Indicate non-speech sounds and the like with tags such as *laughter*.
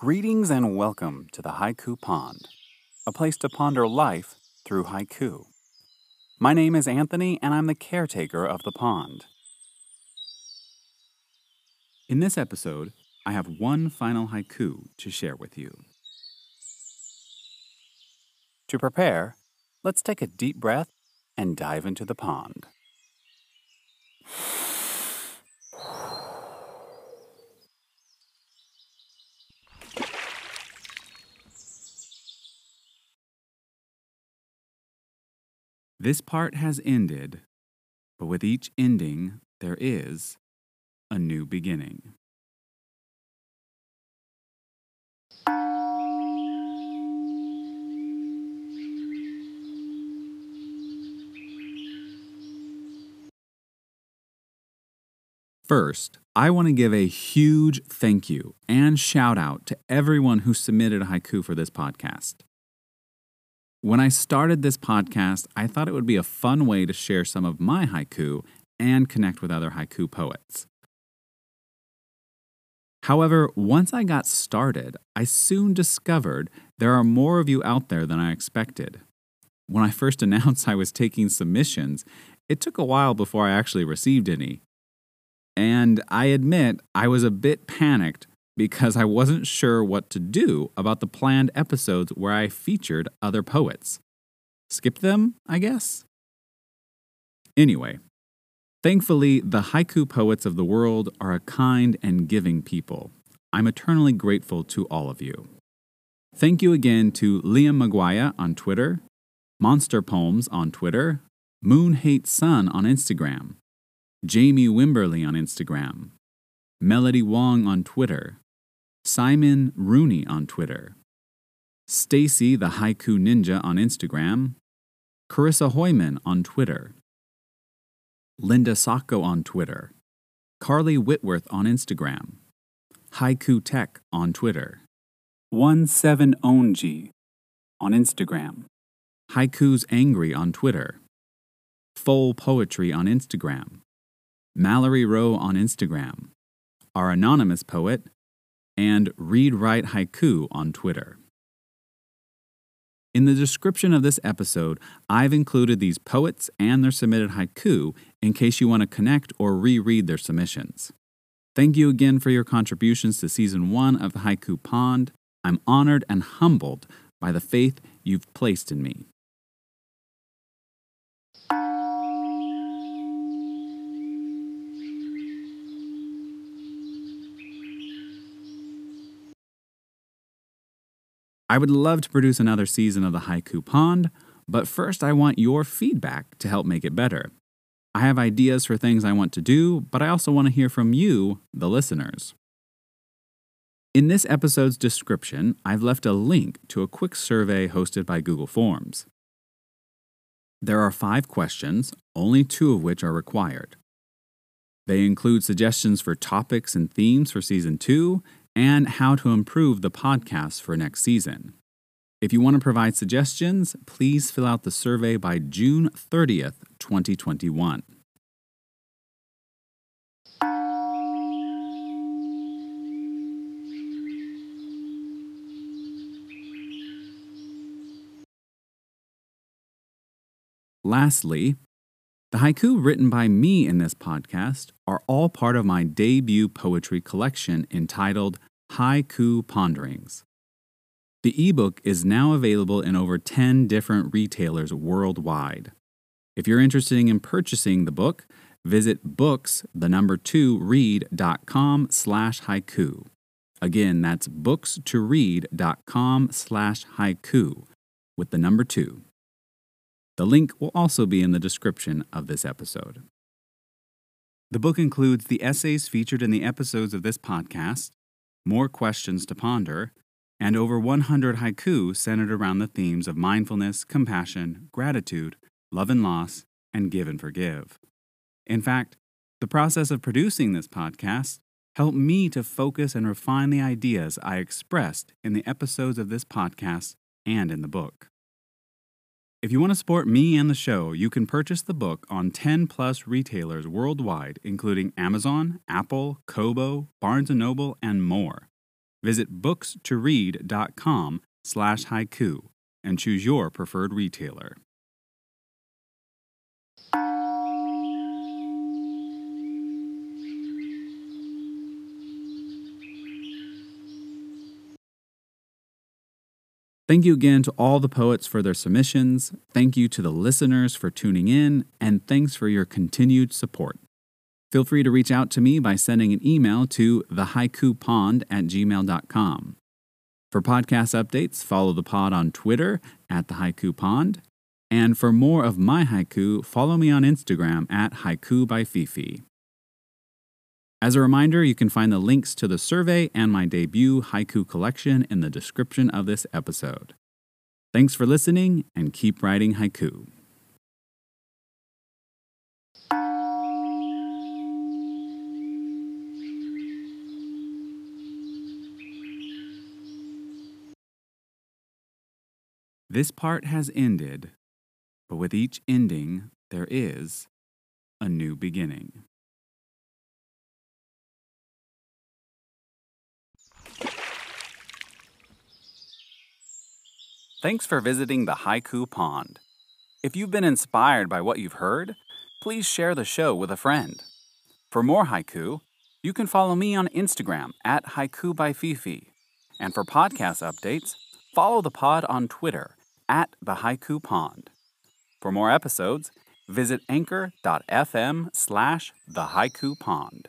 Greetings and welcome to the Haiku Pond, a place to ponder life through haiku. My name is Anthony, and I'm the caretaker of the pond. In this episode, I have one final haiku to share with you. To prepare, let's take a deep breath and dive into the pond. This part has ended, but with each ending, there is a new beginning. First, I want to give a huge thank you and shout out to everyone who submitted a haiku for this podcast. When I started this podcast, I thought it would be a fun way to share some of my haiku and connect with other haiku poets. However, once I got started, I soon discovered there are more of you out there than I expected. When I first *laughs* announced I was taking submissions, it took a while before I actually received any. And I admit I was a bit panicked because I wasn't sure what to do about the planned episodes where I featured other poets. Skip them, I guess? Anyway, thankfully, the haiku poets of the world are a kind and giving people. I'm eternally grateful to all of you. Thank you again to Liam Maguire on Twitter, Monster Poems on Twitter, Moon Hates Sun on Instagram, Jamie Wimberly on Instagram, Melody Wong on Twitter, Simon Rooney on Twitter, Stacy the Haiku Ninja on Instagram, Carissa Hoyman on Twitter, Linda Sacco on Twitter, Carly Whitworth on Instagram, Haiku Tech on Twitter, 17onji on Instagram, Haiku's Angry on Twitter, Full Poetry on Instagram, Mallory Rowe on Instagram, our anonymous poet, and Read Write Haiku on Twitter. In the description of this episode, I've included these poets and their submitted haiku in case you want to connect or reread their submissions. Thank you again for your contributions to season one of the Haiku Pond. I'm honored and humbled by the faith you've placed in me. I would love to produce another season of the Haiku Pond, but first I want your feedback to help make it better. I have ideas for things I want to do, but I also want to hear from you, the listeners. In this episode's description, I've left a link to a quick survey hosted by Google Forms. There are five questions, only two of which are required. They include suggestions for topics and themes for season two and how to improve the podcast for next season. If you want to provide suggestions, please fill out the survey by June 30th, 2021. Lastly, the haiku written by me in this podcast are all part of my debut poetry collection entitled Haiku Ponderings. The ebook is now available in over 10 different retailers worldwide. If you're interested in purchasing the book, visit books, the number two, read.com slash haiku. Again, that's books to read.com slash haiku with the number two. The link will also be in the description of this episode. The book includes the essays featured in the episodes of this podcast, more questions to ponder, and over 100 haiku centered around the themes of mindfulness, compassion, gratitude, love and loss, and give and forgive. In fact, the process of producing this podcast helped me to focus and refine the ideas I expressed in the episodes of this podcast and in the book. If you want to support me and the show, you can purchase the book on 10 plus retailers worldwide, including Amazon, Apple, Kobo, Barnes & Noble, and more. visit books2read.com slash haiku and choose your preferred retailer. Thank you again to all the poets for their submissions. Thank you to the listeners for tuning in, and thanks for your continued support. Feel free to reach out to me by sending an email to thehaikupond at gmail.com. For podcast updates, follow the pod on Twitter at the Haiku Pond. And for more of my haiku, follow me on Instagram at Haiku by Fifi. As a reminder, you can find the links to the survey and my debut haiku collection in the description of this episode. Thanks for listening and keep writing haiku. This part has ended, but with each ending, there is a new beginning. Thanks for visiting the Haiku Pond. If you've been inspired by what you've heard, please share the show with a friend. For more haiku, you can follow me on Instagram at Haiku by Fifi. And for podcast updates, follow the pod on Twitter at the Haiku Pond. For more episodes, visit anchor.fm slash the Haiku Pond.